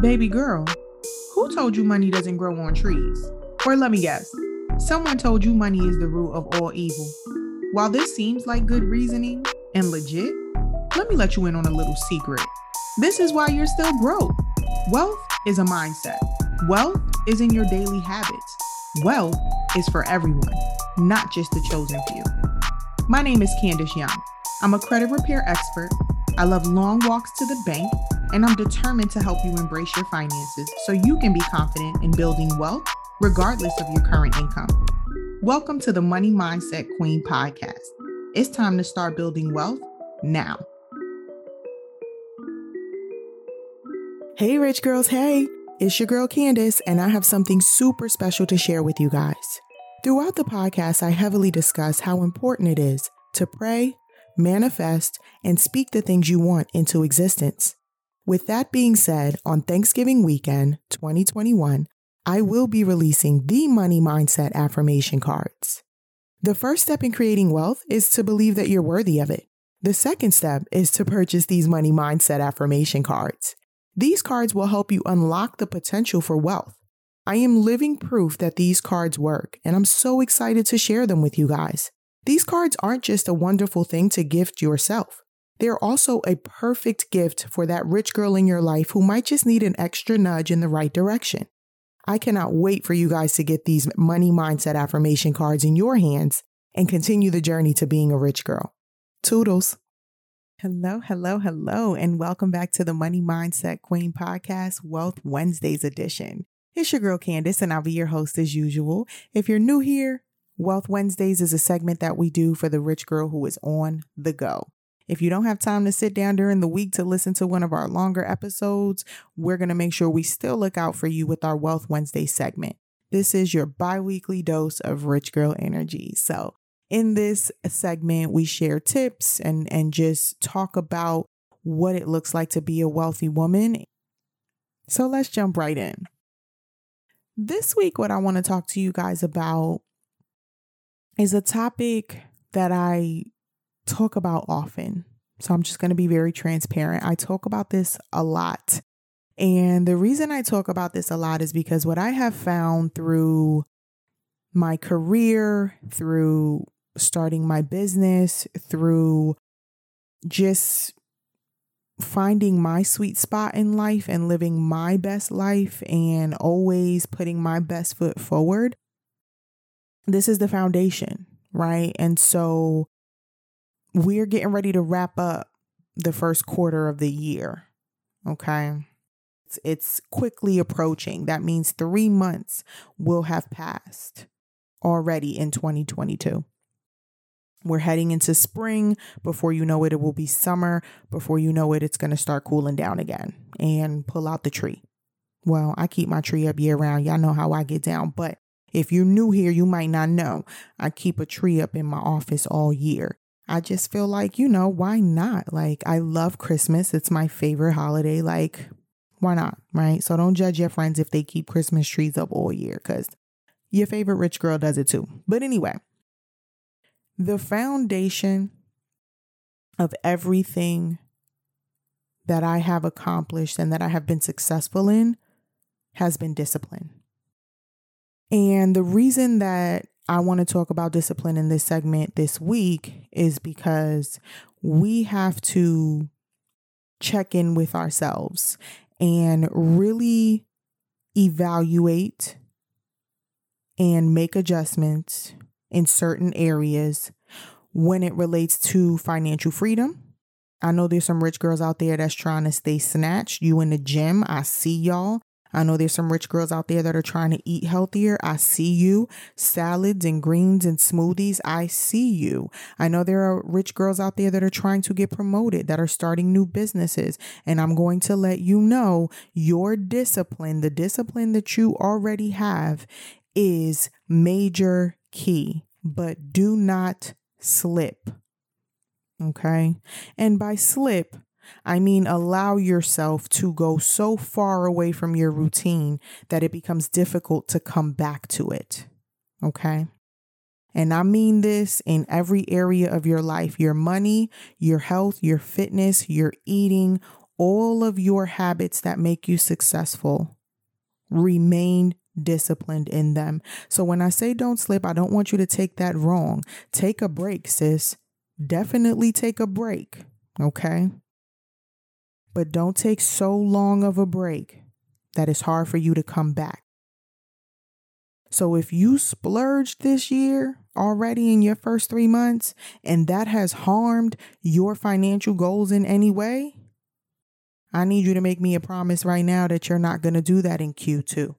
Baby girl, who told you money doesn't grow on trees? Or let me guess, someone told you money is the root of all evil. While this seems like good reasoning and legit, let me let you in on a little secret. This is why you're still broke. Wealth is a mindset. Wealth is in your daily habits. Wealth is for everyone, not just the chosen few. My name is Candice Young. I'm a credit repair expert. I love long walks to the bank, and I'm determined to help you embrace your finances so you can be confident in building wealth regardless of your current income. Welcome to the Money Mindset Queen podcast. It's time to start building wealth now. Hey, rich girls, hey, it's your girl Candice, and I have something super special to share with you guys. Throughout the podcast, I heavily discuss how important it is to pray, manifest, and speak the things you want into existence. With that being said, on Thanksgiving weekend 2021, I will be releasing the Money Mindset affirmation cards. The first step in creating wealth is to believe that you're worthy of it. The second step is to purchase these Money Mindset affirmation cards. These cards will help you unlock the potential for wealth. I am living proof that these cards work, and I'm so excited to share them with you guys. These cards aren't just a wonderful thing to gift yourself. They're also a perfect gift for that rich girl in your life who might just need an extra nudge in the right direction. I cannot wait for you guys to get these money mindset affirmation cards in your hands and continue the journey to being a rich girl. Toodles. Hello, hello, hello, and welcome back to the Money Mindset Queen Podcast, Wealth Wednesdays edition. It's your girl Candice, and I'll be your host as usual. If you're new here, Wealth Wednesdays is a segment that we do for the rich girl who is on the go. If you don't have time to sit down during the week to listen to one of our longer episodes, we're going to make sure we still look out for you with our Wealth Wednesday segment. This is your bi weekly dose of rich girl energy. So, in this segment, we share tips and, and just talk about what it looks like to be a wealthy woman. So, let's jump right in. This week, what I want to talk to you guys about is a topic that I talk about often. So I'm just going to be very transparent. I talk about this a lot. And the reason I talk about this a lot is because what I have found through my career, through starting my business, through just finding my sweet spot in life and living my best life and always putting my best foot forward, this is the foundation, right? And so we're getting ready to wrap up the first quarter of the year. Okay. It's, it's quickly approaching. That means three months will have passed already in 2022. We're heading into spring. Before you know it, it will be summer. Before you know it, it's going to start cooling down again and pull out the tree. Well, I keep my tree up year round. Y'all know how I get down. But if you're new here, you might not know. I keep a tree up in my office all year. I just feel like, you know, why not? Like, I love Christmas. It's my favorite holiday. Like, why not? Right. So don't judge your friends if they keep Christmas trees up all year because your favorite rich girl does it too. But anyway, the foundation of everything that I have accomplished and that I have been successful in has been discipline. And the reason that I want to talk about discipline in this segment this week is because we have to check in with ourselves and really evaluate and make adjustments in certain areas when it relates to financial freedom. I know there's some rich girls out there that's trying to stay snatched. You in the gym, I see y'all. I know there's some rich girls out there that are trying to eat healthier. I see you. Salads and greens and smoothies. I see you. I know there are rich girls out there that are trying to get promoted, that are starting new businesses. And I'm going to let you know your discipline, the discipline that you already have, is major key, but do not slip. Okay. And by slip, I mean allow yourself to go so far away from your routine that it becomes difficult to come back to it. Okay. And I mean this in every area of your life your money, your health, your fitness, your eating, all of your habits that make you successful, remain disciplined in them. So when I say don't slip, I don't want you to take that wrong. Take a break, sis. Definitely take a break, okay? But don't take so long of a break that it's hard for you to come back. So if you splurged this year already in your first three months and that has harmed your financial goals in any way, I need you to make me a promise right now that you're not going to do that in Q2.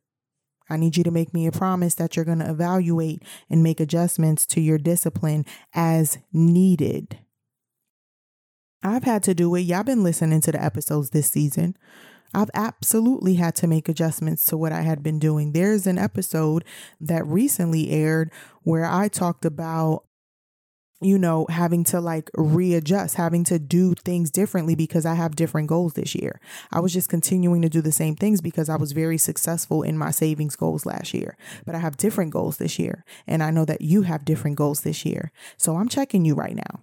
I need you to make me a promise that you're going to evaluate and make adjustments to your discipline as needed. I've had to do it. Y'all been listening to the episodes this season. I've absolutely had to make adjustments to what I had been doing. There's an episode that recently aired where I talked about you know, having to like readjust, having to do things differently because I have different goals this year. I was just continuing to do the same things because I was very successful in my savings goals last year. But I have different goals this year. And I know that you have different goals this year. So I'm checking you right now.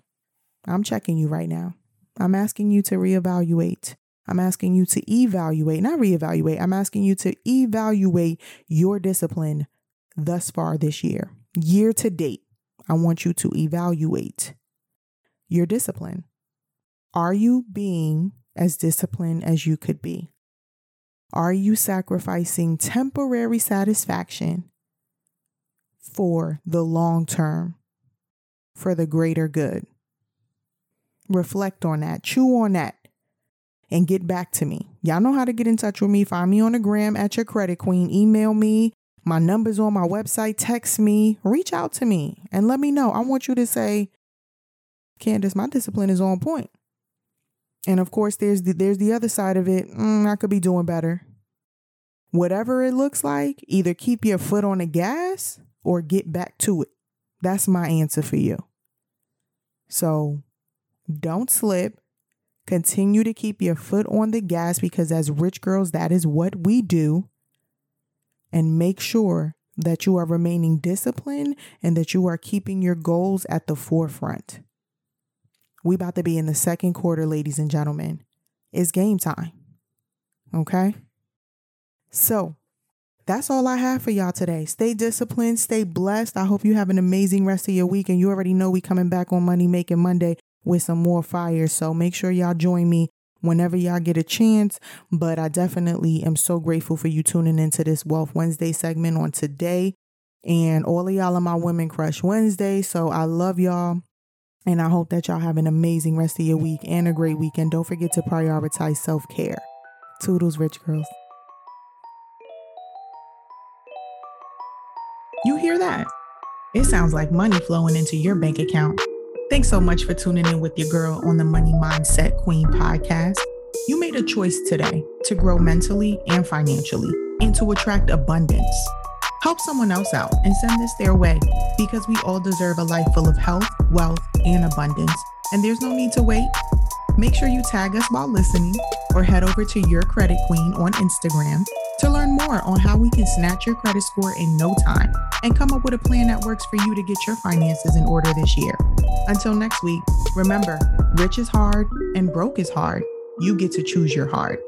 I'm checking you right now. I'm asking you to reevaluate. I'm asking you to evaluate, not reevaluate. I'm asking you to evaluate your discipline thus far this year, year to date. I want you to evaluate your discipline. Are you being as disciplined as you could be? Are you sacrificing temporary satisfaction for the long term, for the greater good? Reflect on that, chew on that, and get back to me. Y'all know how to get in touch with me. Find me on the gram at your credit queen. Email me my number's on my website. Text me, reach out to me, and let me know. I want you to say, Candice, my discipline is on point. And of course, there's the, there's the other side of it. Mm, I could be doing better. Whatever it looks like, either keep your foot on the gas or get back to it. That's my answer for you. So don't slip. Continue to keep your foot on the gas because, as rich girls, that is what we do and make sure that you are remaining disciplined and that you are keeping your goals at the forefront. We about to be in the second quarter, ladies and gentlemen. It's game time. Okay? So, that's all I have for y'all today. Stay disciplined, stay blessed. I hope you have an amazing rest of your week and you already know we coming back on Money Making Monday with some more fire. So, make sure y'all join me whenever y'all get a chance. But I definitely am so grateful for you tuning into this Wealth Wednesday segment on today. And all of y'all are my Women Crush Wednesday. So I love y'all. And I hope that y'all have an amazing rest of your week and a great weekend. Don't forget to prioritize self care. Toodles, rich girls. You hear that? It sounds like money flowing into your bank account. Thanks so much for tuning in with your girl on the Money Mindset Queen podcast. You made a choice today to grow mentally and financially and to attract abundance. Help someone else out and send this their way because we all deserve a life full of health, wealth, and abundance. And there's no need to wait. Make sure you tag us while listening or head over to Your Credit Queen on Instagram to learn more on how we can snatch your credit score in no time and come up with a plan that works for you to get your finances in order this year. Until next week, remember rich is hard and broke is hard. You get to choose your hard.